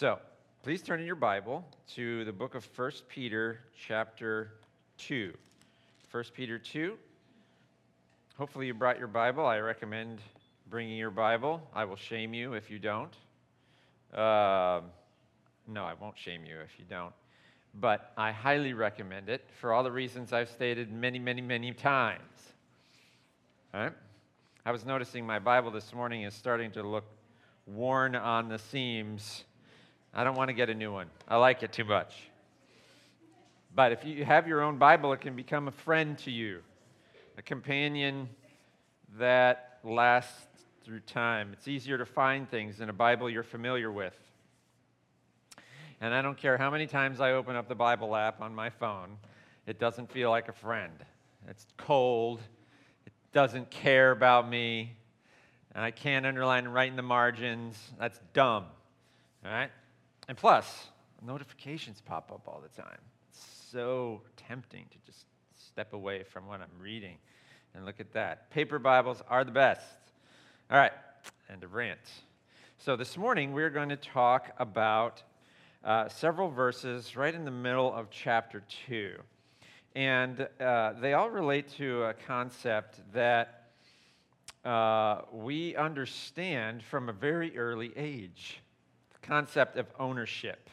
So, please turn in your Bible to the book of 1 Peter, chapter 2. 1 Peter 2. Hopefully, you brought your Bible. I recommend bringing your Bible. I will shame you if you don't. Uh, no, I won't shame you if you don't. But I highly recommend it for all the reasons I've stated many, many, many times. All right? I was noticing my Bible this morning is starting to look worn on the seams. I don't want to get a new one. I like it too much. But if you have your own Bible, it can become a friend to you, a companion that lasts through time. It's easier to find things in a Bible you're familiar with. And I don't care how many times I open up the Bible app on my phone, it doesn't feel like a friend. It's cold, it doesn't care about me, and I can't underline and write in the margins. That's dumb. All right? And plus, notifications pop up all the time. It's so tempting to just step away from what I'm reading and look at that. Paper Bibles are the best. All right, end of rant. So this morning we're going to talk about uh, several verses right in the middle of chapter 2. And uh, they all relate to a concept that uh, we understand from a very early age concept of ownership.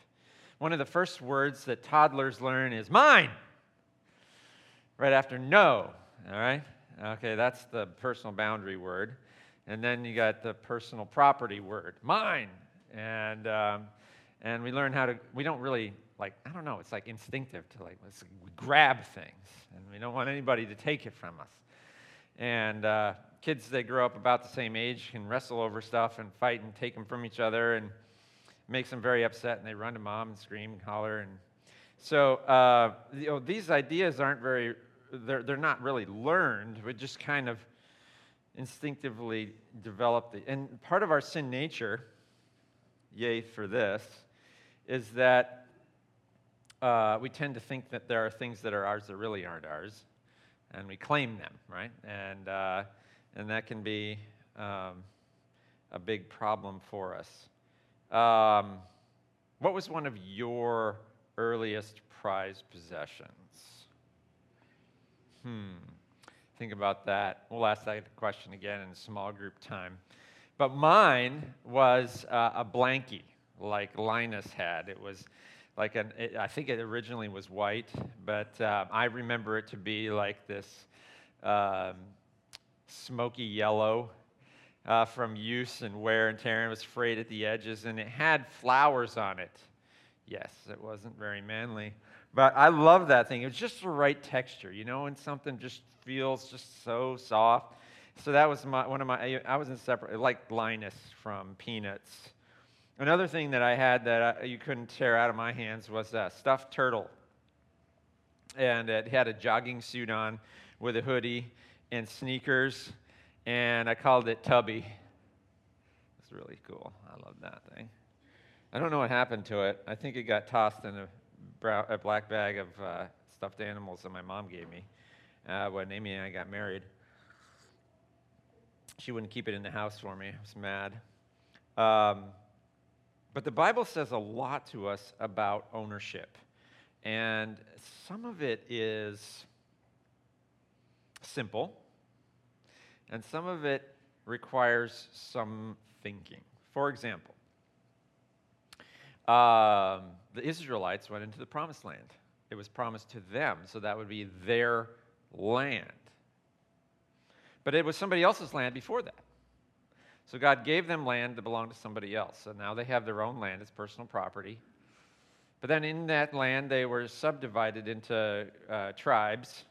One of the first words that toddlers learn is mine, right after no, all right? Okay, that's the personal boundary word. And then you got the personal property word, mine. And, um, and we learn how to, we don't really, like, I don't know, it's like instinctive to like, let's grab things. And we don't want anybody to take it from us. And uh, kids that grow up about the same age can wrestle over stuff and fight and take them from each other and makes them very upset and they run to mom and scream and holler. And so uh, you know, these ideas aren't very they're, they're not really learned we just kind of instinctively develop the, and part of our sin nature yay for this is that uh, we tend to think that there are things that are ours that really aren't ours and we claim them right? And uh, and that can be um, a big problem for us. Um, what was one of your earliest prized possessions? Hmm. Think about that. We'll ask that question again in small group time. But mine was uh, a blankie, like Linus had. It was like an, it, I think it originally was white, but uh, I remember it to be like this um, smoky yellow uh, from use and wear and tear and was frayed at the edges, and it had flowers on it. Yes, it wasn't very manly. But I love that thing. It was just the right texture, you know, and something just feels just so soft. So that was my, one of my, I was in separate, like Linus from Peanuts. Another thing that I had that I, you couldn't tear out of my hands was a stuffed turtle. And it had a jogging suit on with a hoodie and sneakers, and I called it Tubby. It's really cool. I love that thing. I don't know what happened to it. I think it got tossed in a, brown, a black bag of uh, stuffed animals that my mom gave me uh, when Amy and I got married. She wouldn't keep it in the house for me. I was mad. Um, but the Bible says a lot to us about ownership. And some of it is simple, and some of it requires some thinking. For example, um, the Israelites went into the promised land. It was promised to them, so that would be their land. But it was somebody else's land before that. So God gave them land that belonged to somebody else. So now they have their own land, it's personal property. But then in that land, they were subdivided into uh, tribes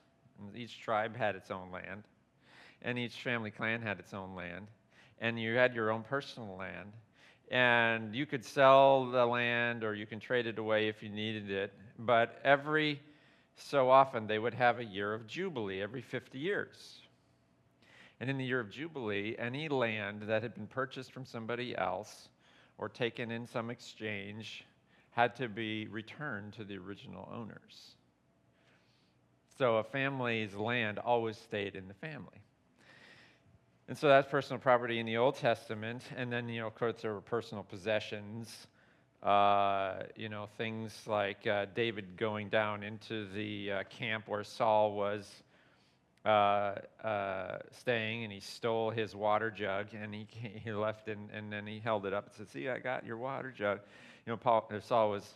each tribe had its own land, and each family clan had its own land, and you had your own personal land. And you could sell the land or you can trade it away if you needed it. But every so often, they would have a year of Jubilee every 50 years. And in the year of Jubilee, any land that had been purchased from somebody else or taken in some exchange had to be returned to the original owners. So a family's land always stayed in the family. And so that's personal property in the Old Testament. And then, you know, of course, there were personal possessions. Uh, you know, things like uh, David going down into the uh, camp where Saul was uh, uh, staying and he stole his water jug and he, he left and, and then he held it up and said, See, I got your water jug. You know, Paul, Saul was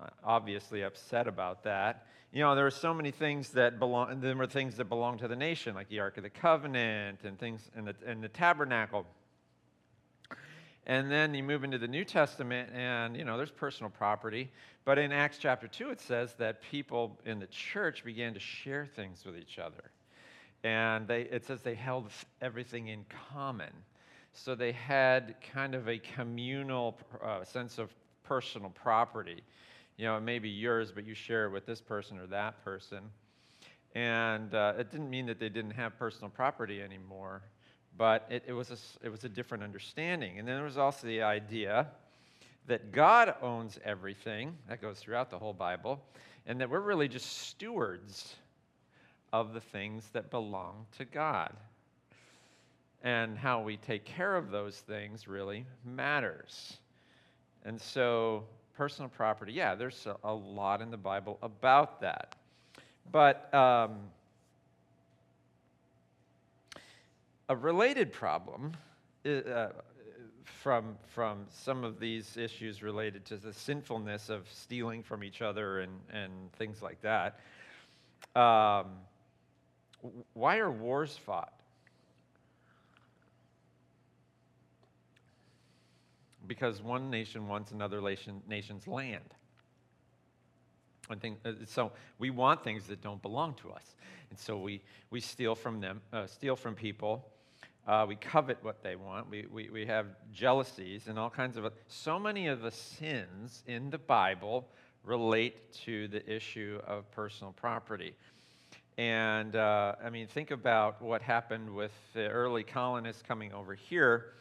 uh, obviously upset about that. You know, there were so many things that belong, there were things that belonged to the nation, like the Ark of the Covenant and things, and the, and the tabernacle. And then you move into the New Testament, and you know, there's personal property. But in Acts chapter 2, it says that people in the church began to share things with each other. And they, it says they held everything in common. So they had kind of a communal uh, sense of personal property. You know, it may be yours, but you share it with this person or that person. And uh, it didn't mean that they didn't have personal property anymore but it, it, was a, it was a different understanding. And then there was also the idea that God owns everything, that goes throughout the whole Bible, and that we're really just stewards of the things that belong to God. And how we take care of those things really matters. And so, personal property, yeah, there's a, lot in the Bible about that. But um, A related problem uh, from, from some of these issues related to the sinfulness of stealing from each other and, and things like that. Um, why are wars fought? Because one nation wants another nation's land. I think, uh, so we want things that don't belong to us. And so we, we steal from them, uh, steal from people uh, we covet what they want. We, we, we have jealousies and all kinds of. So many of the sins in the Bible relate to the issue of personal property. And uh, I mean, think about what happened with the early colonists coming over here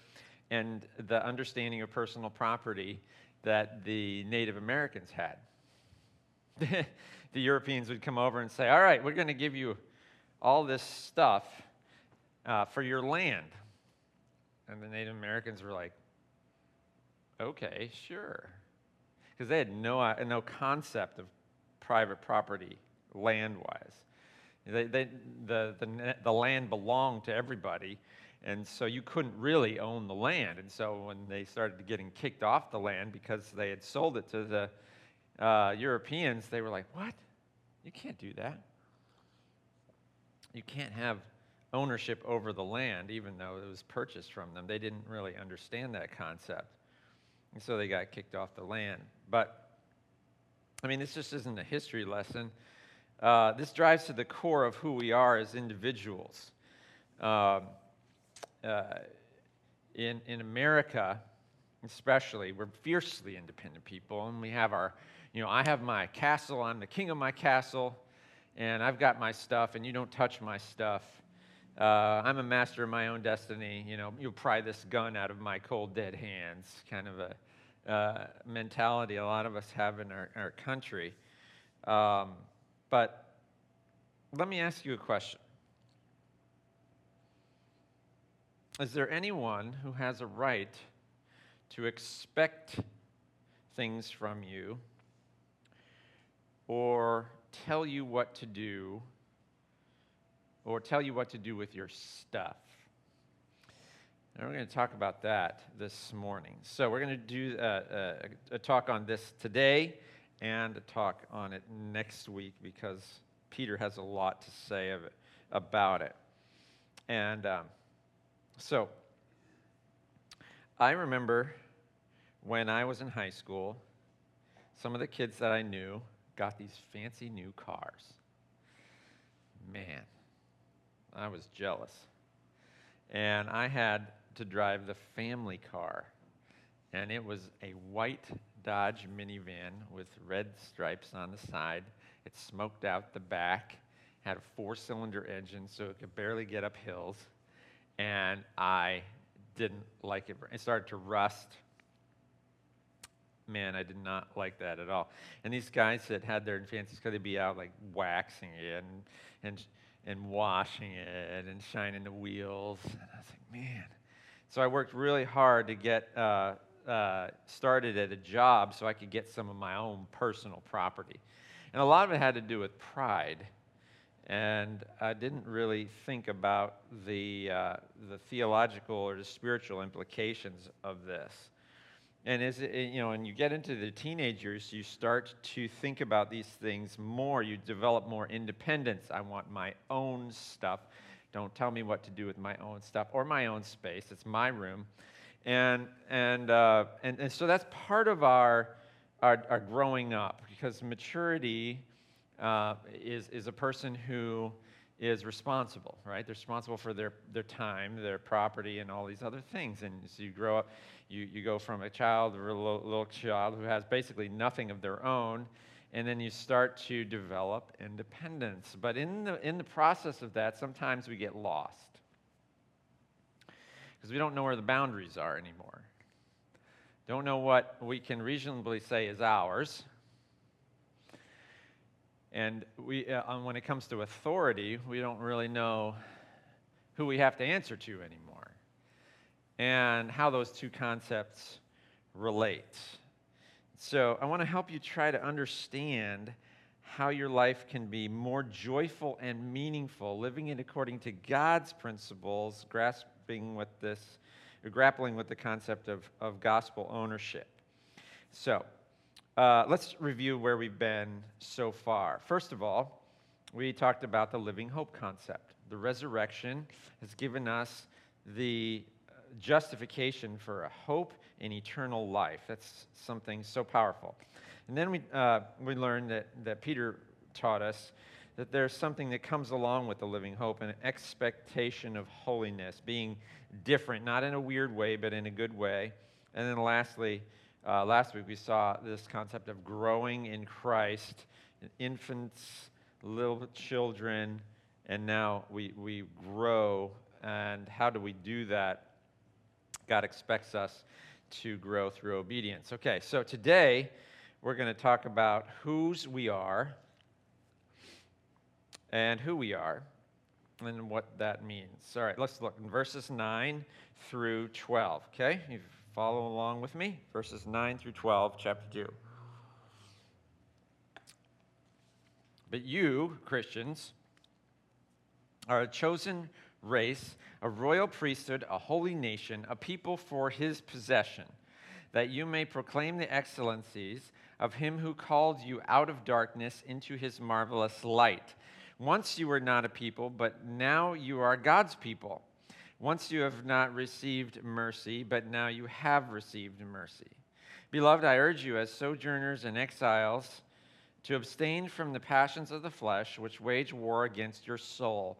and the understanding of personal property that the Native Americans had. the Europeans would come over and say, All right, we're going to give you all this stuff uh, for your land. And the Native Americans were like, okay, sure. Because they had no, uh, no concept of private property land wise. They, they, the, the, the land belonged to everybody, and so you couldn't really own the land. And so when they started getting kicked off the land because they had sold it to the uh, Europeans, they were like, What? You can't do that. You can't have ownership over the land, even though it was purchased from them. They didn't really understand that concept. And so they got kicked off the land. But, I mean, this just isn't a history lesson. Uh, this drives to the core of who we are as individuals. Uh, uh, in, in America, especially, we're fiercely independent people, and we have our, you know, I have my castle, I'm the king of my castle, and I've got my stuff, and you don't touch my stuff. Uh, I'm a master of my own destiny. You know, you'll pry this gun out of my cold, dead hands, kind of a uh, mentality a lot of us have in our, our country. Um, but let me ask you a question Is there anyone who has a right to expect things from you or tell you what to do? or tell you what to do with your stuff. And we're going to talk about that this morning. So, we're going to do a, a, a, talk on this today and a talk on it next week because Peter has a lot to say it, about it. And um, so, I remember when I was in high school, some of the kids that I knew got these fancy new cars. Man, I was jealous. And I had to drive the family car. And it was a white Dodge minivan with red stripes on the side. It smoked out the back, had a four cylinder engine, so it could barely get up hills. And I didn't like it. It started to rust. Man, I did not like that at all. And these guys that had their fancy cars, they'd be out like waxing it and, and and washing it and shining the wheels. And I was like, man. So I worked really hard to get uh, uh, started at a job so I could get some of my own personal property. And a lot of it had to do with pride. And I didn't really think about the, uh, the theological or the spiritual implications of this. And as it, you know, when you get into the teenagers, you start to think about these things more. You develop more independence. I want my own stuff. Don't tell me what to do with my own stuff or my own space. It's my room. And, and, uh, and, and so that's part of our, our, our growing up because maturity uh, is, is a person who is responsible, right? They're responsible for their, their time, their property, and all these other things. And so you grow up, you, you go from a child a little, little child who has basically nothing of their own, and then you start to develop independence. But in the, in the process of that, sometimes we get lost because we don't know where the boundaries are anymore. Don't know what we can reasonably say is ours and we, uh, when it comes to authority, we don't really know who we have to answer to anymore and how those two concepts relate. So, I want to help you try to understand how your life can be more joyful and meaningful, living it according to God's principles, grasping with this, grappling with the concept of, of gospel ownership. So, uh, let's review where we've been so far. First of all, we talked about the living hope concept. The resurrection has given us the uh, justification for a hope in eternal life. That's something so powerful. And then we, uh, we learned that, that Peter taught us that there's something that comes along with the living hope an expectation of holiness, being different, not in a weird way, but in a good way. And then lastly, uh, last week we saw this concept of growing in Christ, infants, little children, and now we, we grow. And how do we do that? God expects us to grow through obedience. Okay, so today we're going to talk about whose we are and who we are and what that means. All right, let's look in verses 9 through 12. Okay, You've Follow along with me, verses 9 through 12, chapter 2. But you, Christians, are a chosen race, a royal priesthood, a holy nation, a people for his possession, that you may proclaim the excellencies of him who called you out of darkness into his marvelous light. Once you were not a people, but now you are God's people. Once you have not received mercy, but now you have received mercy. Beloved, I urge you as sojourners and exiles to abstain from the passions of the flesh which wage war against your soul.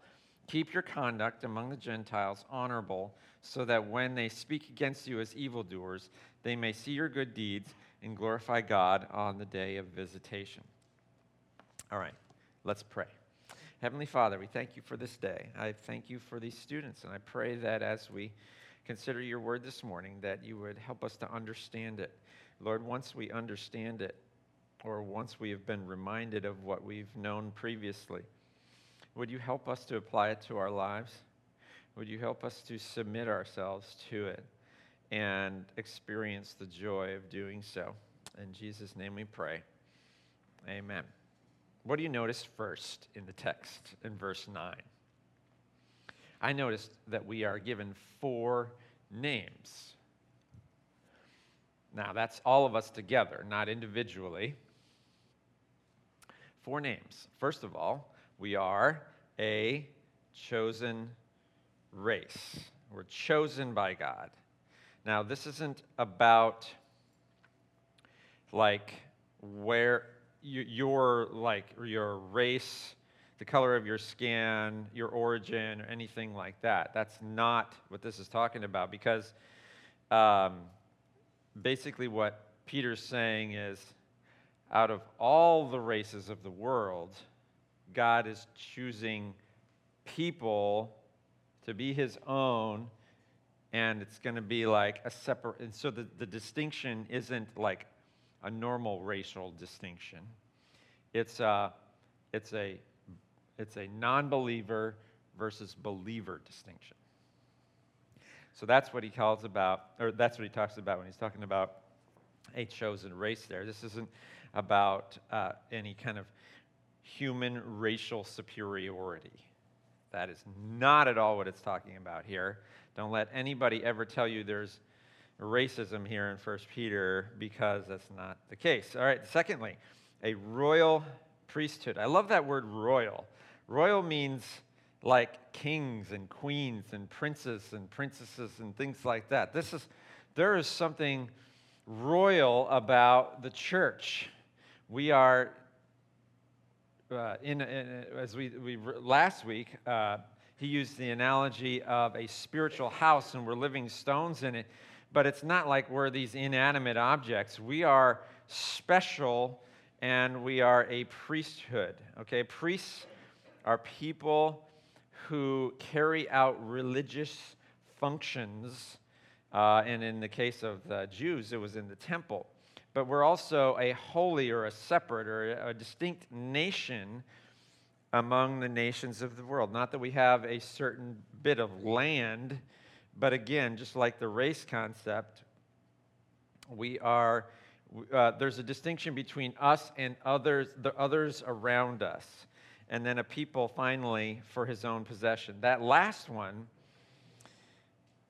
Keep your conduct among the Gentiles honorable, so that when they speak against you as evildoers, they may see your good deeds and glorify God on the day of visitation. All right, let's pray. Heavenly Father, we thank you for this day. I thank you for these students, and I pray that as we consider your word this morning, that you would help us to understand it. Lord, once we understand it, or once we have been reminded of what we've known previously, would you help us to apply it to our lives? Would you help us to submit ourselves to it and experience the joy of doing so? In Jesus' name we pray. Amen. What do you notice first in the text in verse 9? I noticed that we are given four names. Now, that's all of us together, not individually. Four names. First of all, we are a chosen race. We're chosen by God. Now, this isn't about like where your like your race, the color of your skin, your origin, or anything like that. That's not what this is talking about because um, basically what Peter's saying is out of all the races of the world, God is choosing people to be his own and it's going to be like a separate and so the, the distinction isn't like a normal racial distinction. It's a, it's a, it's a non believer versus believer distinction. So that's what he calls about, or that's what he talks about when he's talking about a chosen race there. This isn't about uh, any kind of human racial superiority. That is not at all what it's talking about here. Don't let anybody ever tell you there's racism here in 1 Peter because that's not the case. All right, secondly, a royal priesthood. I love that word royal. Royal means like kings and queens and princes and princesses and things like that. This is there is something royal about the church. We are uh, in, in, as we, we last week uh, he used the analogy of a spiritual house and we're living stones in it but it's not like we're these inanimate objects we are special and we are a priesthood okay priests are people who carry out religious functions. Uh, and in the case of the Jews, it was in the temple. But we're also a holy or a separate or a distinct nation among the nations of the world. Not that we have a certain bit of land, but again, just like the race concept, we are. Uh, there's a distinction between us and others, the others around us and then a people finally for his own possession. That last one,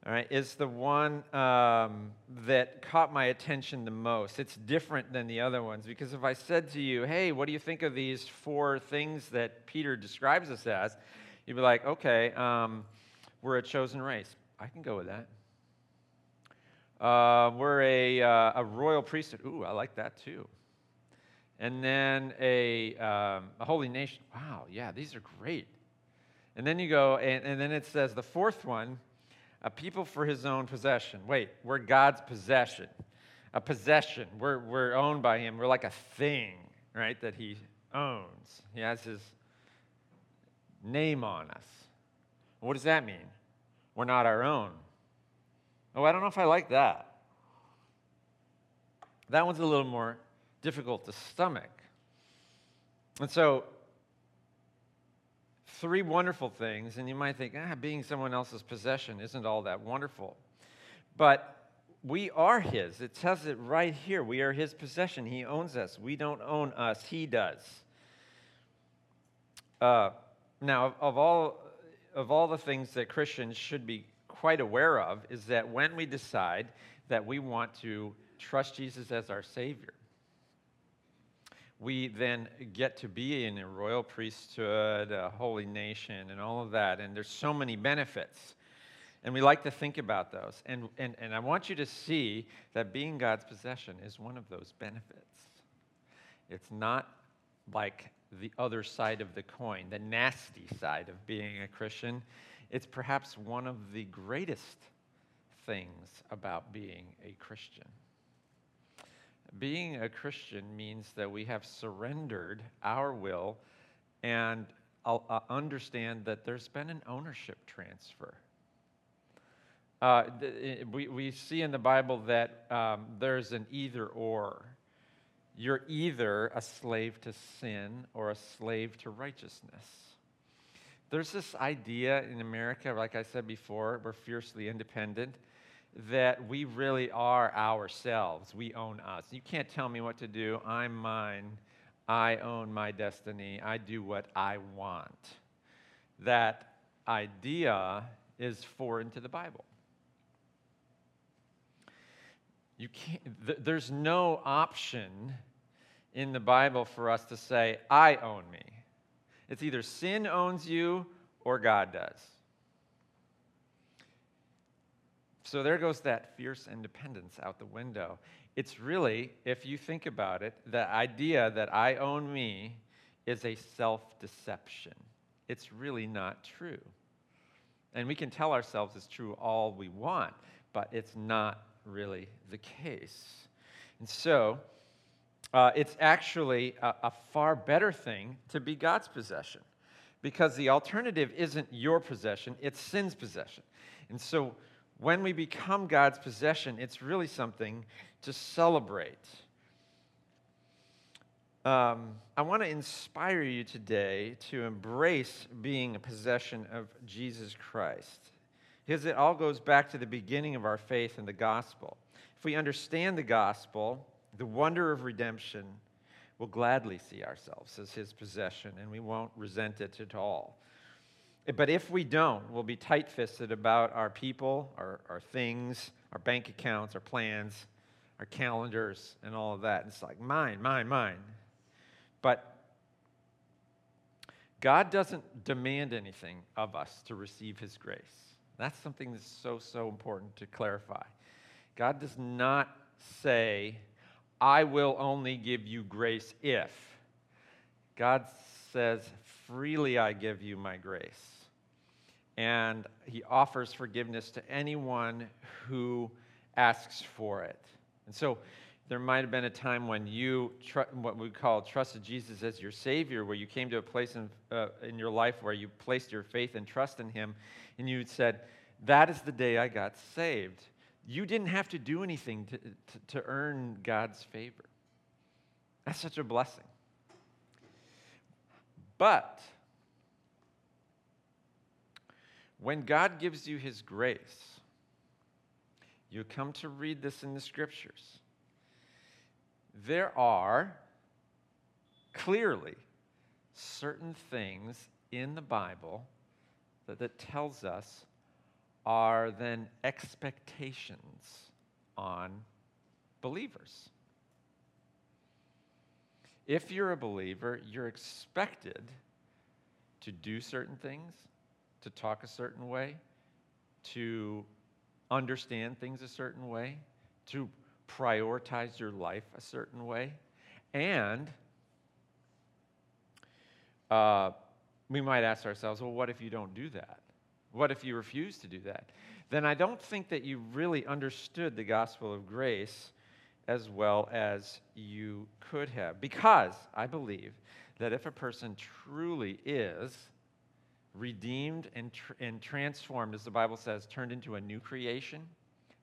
all right, is the one um, that caught my attention the most. It's different than the other ones because if I said to you, hey, what do you think of these four things that Peter describes us as? You'd be like, okay, um, we're a chosen race. I can go with that. Uh, we're a, uh, a royal priesthood. Ooh, I like that too and then a, um, a holy nation. Wow, yeah, these are great. And then you go, and, and then it says the fourth one, a people for his own possession. Wait, we're God's possession. A possession. We're, we're owned by him. We're like a thing, right, that he owns. He has his name on us. What does that mean? We're not our own. Oh, I don't know if I like that. That one's a little more difficult to stomach. And so, three wonderful things, and you might think, ah, being someone else's possession isn't all that wonderful. But we are His. It says it right here. We are His possession. He owns us. We don't own us, He does. Uh, now, of all, of all the things that Christians should be quite aware of, is that when we decide that we want to trust Jesus as our Savior, we then get to be in a royal priesthood, a holy nation, and all of that. And there's so many benefits. And we like to think about those. And, and, and I want you to see that being God's possession is one of those benefits. It's not like the other side of the coin, the nasty side of being a Christian. It's perhaps one of the greatest things about being a Christian being a Christian means that we have surrendered our will and uh, understand that there's been an ownership transfer. Uh, we, we see in the Bible that um, there's an either or. You're either a slave to sin or a slave to righteousness. There's this idea in America, like I said before, we're fiercely independent that we really are ourselves. We own us. You can't tell me what to do. I'm mine. I own my destiny. I do what I want. That idea is foreign to the Bible. You can't, th- there's no option in the Bible for us to say, I own me. It's either sin owns you or God does. So there goes that fierce independence out the window. It's really, if you think about it, the idea that I own me is a self deception. It's really not true. And we can tell ourselves it's true all we want, but it's not really the case. And so, uh, it's actually a, a far better thing to be God's possession because the alternative isn't your possession, it's sin's possession. And so, when we become God's possession, it's really something to celebrate. um, I want to inspire you today to embrace being a possession of Jesus Christ. Because it all goes back to the beginning of our faith in the gospel. If we understand the gospel, the wonder of redemption, we'll gladly see ourselves as his possession and we won't resent it at all. But if we don't, we'll be tight fisted about our people, our, our things, our bank accounts, our plans, our calendars, and all of that. It's like mine, mine, mine. But God doesn't demand anything of us to receive his grace. That's something that's so, so important to clarify. God does not say, I will only give you grace if. God says, freely I give you my grace. And he offers forgiveness to anyone who asks for it. And so there might have been a time when you, tr- what we call trusted Jesus as your Savior, where you came to a place in, uh, in your life where you placed your faith and trust in Him, and you said, That is the day I got saved. You didn't have to do anything to, to, to earn God's favor. That's such a blessing. But when God gives you His grace, you come to read this in the scriptures. There are clearly certain things in the Bible that, that tells us are then expectations on believers. If you're a believer, you're expected to do certain things, to talk a certain way, to understand things a certain way, to prioritize your life a certain way, and uh, we might ask ourselves, well, what if you don't do that? What if you refuse to do that? Then I don't think that you really understood the gospel of grace as well as you could have. Because I believe that if a person truly is redeemed and, tr- and transformed, as the Bible says, turned into a new creation,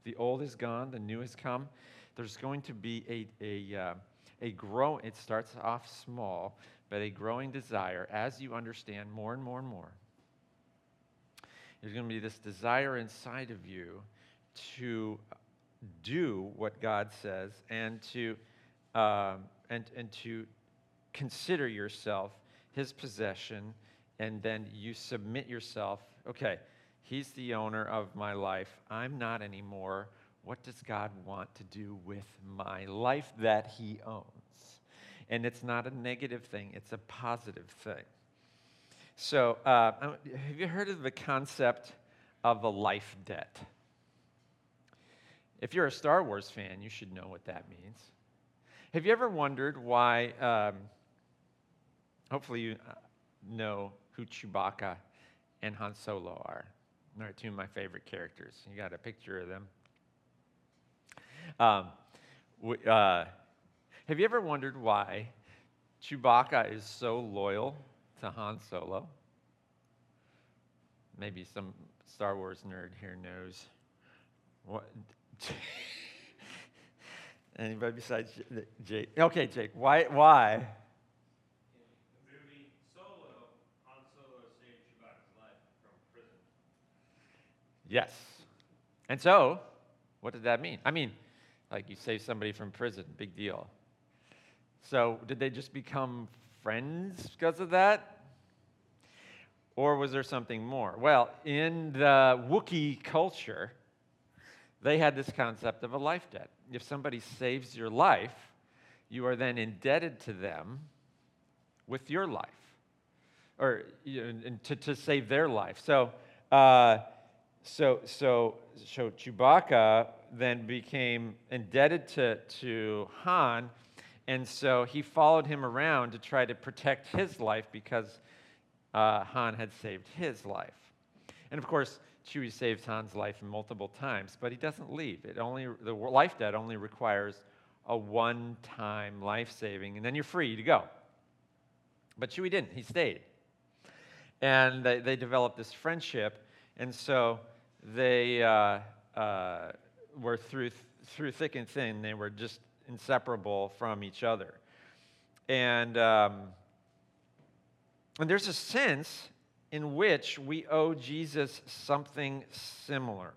the old is gone, the new has come, there's going to be a, a, uh, a grow, it starts off small, but a growing desire as you understand more and more and more. There's going to be this desire inside of you to do what God says and to, uh, and, and to consider yourself his possession, and then you submit yourself. Okay, he's the owner of my life. I'm not anymore. What does God want to do with my life that he owns? And it's not a negative thing, it's a positive thing. So, uh, have you heard of the concept of a life debt? If you're a Star Wars fan, you should know what that means. Have you ever wondered why? Um, hopefully, you uh, know who Chewbacca and Han Solo are. They're two of my favorite characters. You got a picture of them. Um, uh, have you ever wondered why Chewbacca is so loyal to Han Solo. Maybe some Star Wars nerd here knows. What? Anybody besides Jake? Okay, Jake. Why? Why? Yes. And so, what did that mean? I mean, like you save somebody from prison, big deal. So, did they just become friends because of that? Or was there something more? Well, in the Wookiee culture, they had this concept of a life debt. If somebody saves your life, you are then indebted to them with your life, or you know, to, to save their life. So, uh, so, so, so Chewbacca then became indebted to, to Han and so he followed him around to try to protect his life because uh, Han had saved his life. And of course, Chewie saves Han's life multiple times, but he doesn't leave. It only the life debt only requires a one-time life saving, and then you're free to go. But Chewie didn't. He stayed, and they, they developed this friendship, and so they uh, uh, were through through thick and thin. They were just inseparable from each other. And, um, and there's a sense in which we owe Jesus something similar.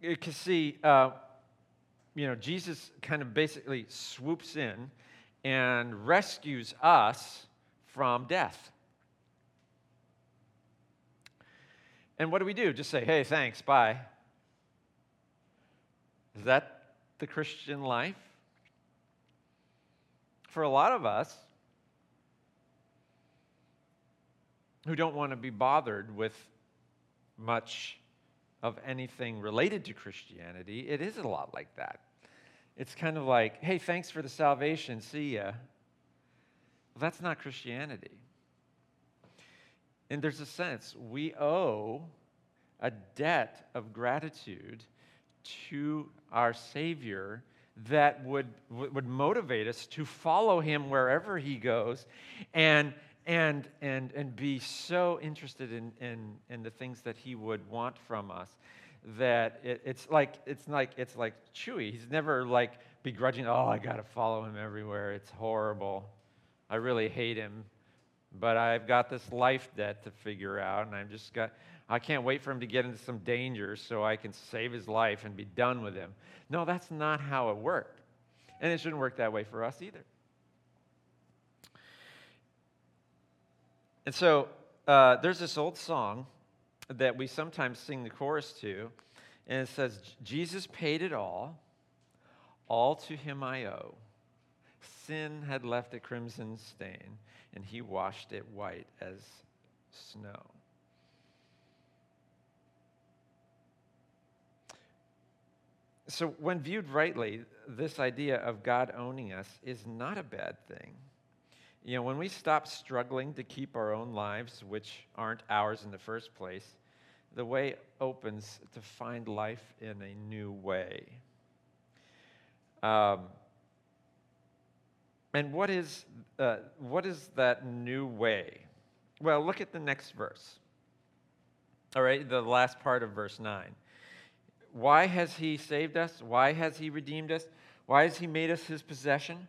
You can see, uh, you know, Jesus kind of basically swoops in and rescues us from death. And what do we do? Just say, hey, thanks, bye. Is that the Christian life? For a lot of us who don't want to be bothered with much of anything related to Christianity, it is a lot like that. It's kind of like, hey, thanks for the salvation, see ya. Well, that's not Christianity. And there's a sense we owe a debt of gratitude to our Savior that would, would motivate us to follow him wherever he goes and, and, and, and be so interested in, in, in the things that he would want from us that it, it's like it's like it's like Chewie. He's never like begrudging. Oh, I got to follow him everywhere. It's horrible. I really hate him, but I've got this life debt to figure out, and I'm just got. I can't wait for him to get into some danger so I can save his life and be done with him. No, that's not how it worked. And it shouldn't work that way for us either. And so uh, there's this old song that we sometimes sing the chorus to, and it says, Jesus paid it all, all to him I owe. Sin had left a crimson stain, and he washed it white as snow. So, when viewed rightly, this idea of God owning us is not a bad thing. You know, when we stop struggling to keep our own lives, which aren't ours in the first place, the way opens to find life in a new way. Um, and what is, uh, what is that new way? Well, look at the next verse. All right, the last part of verse 9. Why has He saved us? Why has He redeemed us? Why has He made us His possession?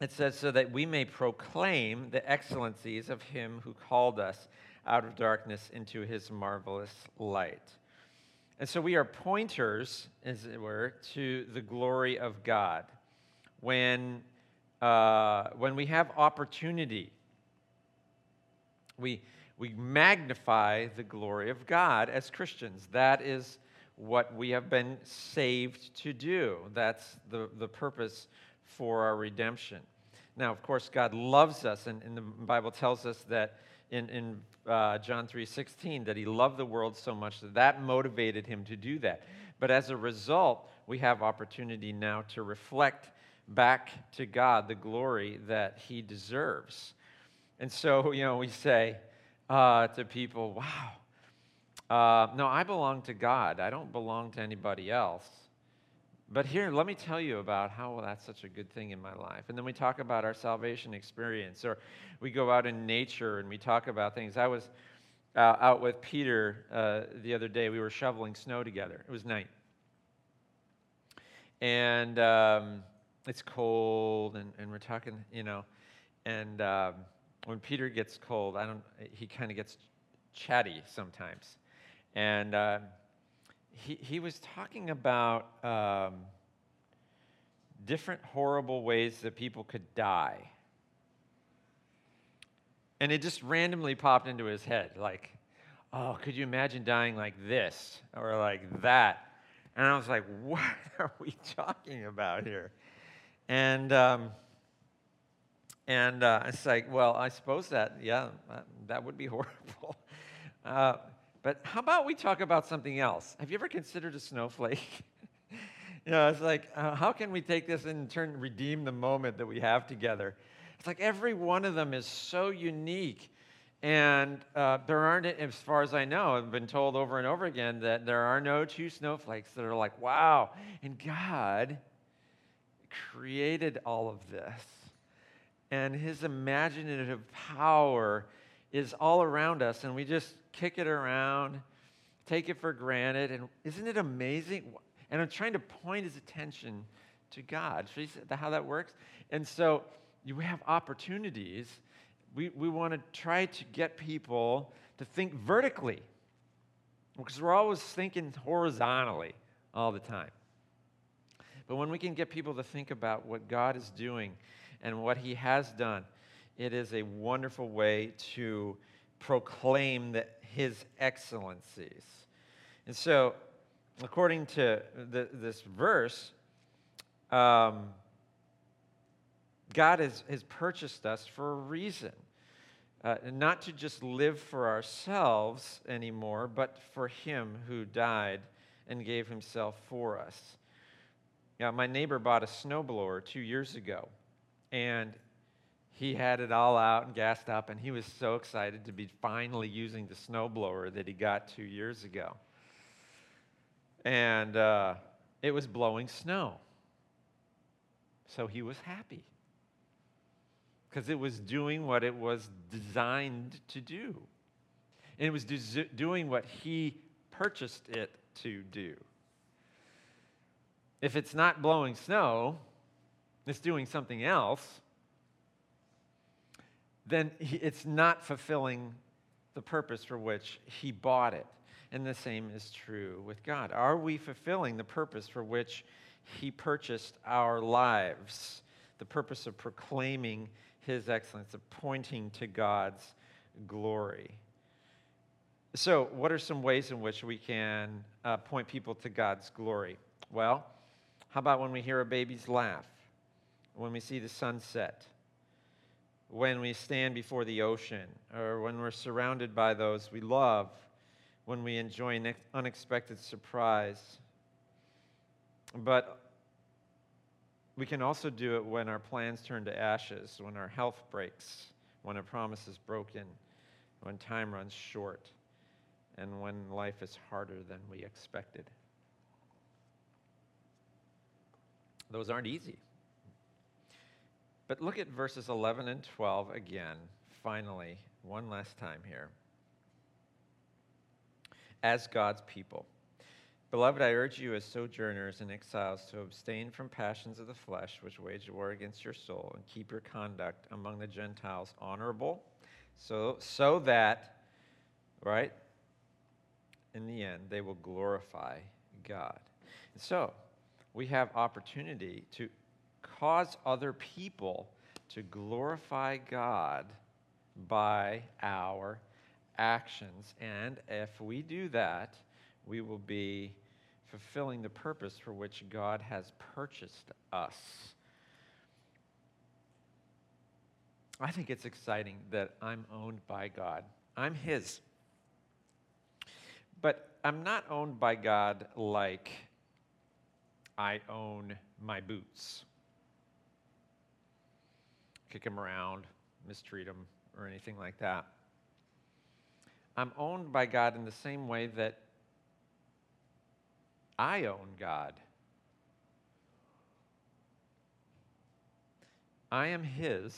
It says, so that we may proclaim the excellencies of Him who called us out of darkness into His marvelous light. And so we are pointers, as it were, to the glory of God. When, uh, when we have opportunity, we we magnify the glory of God as Christians. That is what we have been saved to do. That's the, the purpose for our redemption. Now, of course, God loves us, and, and the Bible tells us that in, in uh, John 3.16 that he loved the world so much that that motivated him to do that. But as a result, we have opportunity now to reflect back to God the glory that he deserves. And so, you know, we say, uh, to people, wow, uh, no, I belong to God. I don't belong to anybody else. But here, let me tell you about how that's such a good thing in my life. And then we talk about our salvation experience, or we go out in nature and we talk about things. I was uh, out with Peter uh, the other day. We were shoveling snow together. It was night. And um, it's cold, and, and we're talking, you know, and. Um, when Peter gets cold, I don't, he kind of gets chatty sometimes. And uh, he, he was talking about um, different horrible ways that people could die. And it just randomly popped into his head like, oh, could you imagine dying like this or like that? And I was like, what are we talking about here? And um, and uh, it's like, well, I suppose that, yeah, that would be horrible. Uh, but how about we talk about something else? Have you ever considered a snowflake? you know, it's like, uh, how can we take this and turn, redeem the moment that we have together? It's like every one of them is so unique. And uh, there aren't, as far as I know, I've been told over and over again that there are no two snowflakes that are like, wow. And God created all of this and his imaginative power is all around us, and we just kick it around, take it for granted. And isn't it amazing? And I'm trying to point his attention to God. See how that works? And so you have opportunities. We, we want to try to get people to think vertically because we're always thinking horizontally all the time. But when we can get people to think about what God is doing and what He has done, it is a wonderful way to proclaim the, His excellencies. And so, according to the, this verse, um, God has, has purchased us for a reason. Uh, not to just live for ourselves anymore, but for Him who died and gave Himself for us. Yeah, my neighbor bought a snowblower two years ago, and he had it all out and gassed up, and he was so excited to be finally using the snowblower that he got two years ago. And uh, it was blowing snow. So he was happy because it was doing what it was designed to do. And it was do- doing what he purchased it to do. If it's not blowing snow, it's doing something else, then it's not fulfilling the purpose for which he bought it. And the same is true with God. Are we fulfilling the purpose for which he purchased our lives? The purpose of proclaiming his excellence, of pointing to God's glory. So, what are some ways in which we can uh, point people to God's glory? Well, how about when we hear a baby's laugh? When we see the sunset? When we stand before the ocean? Or when we're surrounded by those we love? When we enjoy an unexpected surprise? But we can also do it when our plans turn to ashes, when our health breaks, when a promise is broken, when time runs short, and when life is harder than we expected. Those aren't easy. But look at verses 11 and 12 again, finally, one last time here. As God's people. Beloved, I urge you as sojourners and exiles to abstain from passions of the flesh which wage war against your soul and keep your conduct among the Gentiles honorable so, so that, right, in the end, they will glorify God. And so, we have opportunity to cause other people to glorify God by our actions. And if we do that, we will be fulfilling the purpose for which God has purchased us. I think it's exciting that I'm owned by God. I'm His. But I'm not owned by God like I own my boots. Kick them around, mistreat them, or anything like that. I'm owned by God in the same way that I own God. I am His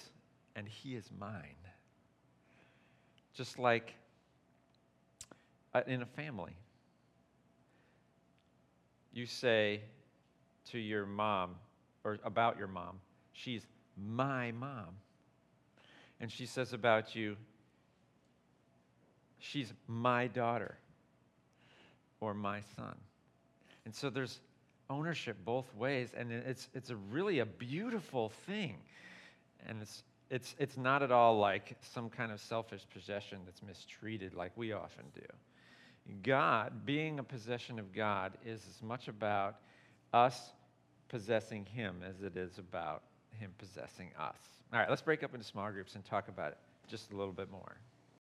and He is mine. Just like uh, in a family. You say, to your mom or about your mom. She's my mom. And she says about you, she's my daughter or my son. And so there's ownership both ways, and it's, it's a really a beautiful thing. And it's, it's, it's not at all like some kind of selfish possession that's mistreated like we often do. God, being a possession of God, is as much about us possessing him as it is about him possessing us. All right, let's break up into small groups and talk about it just a little bit more.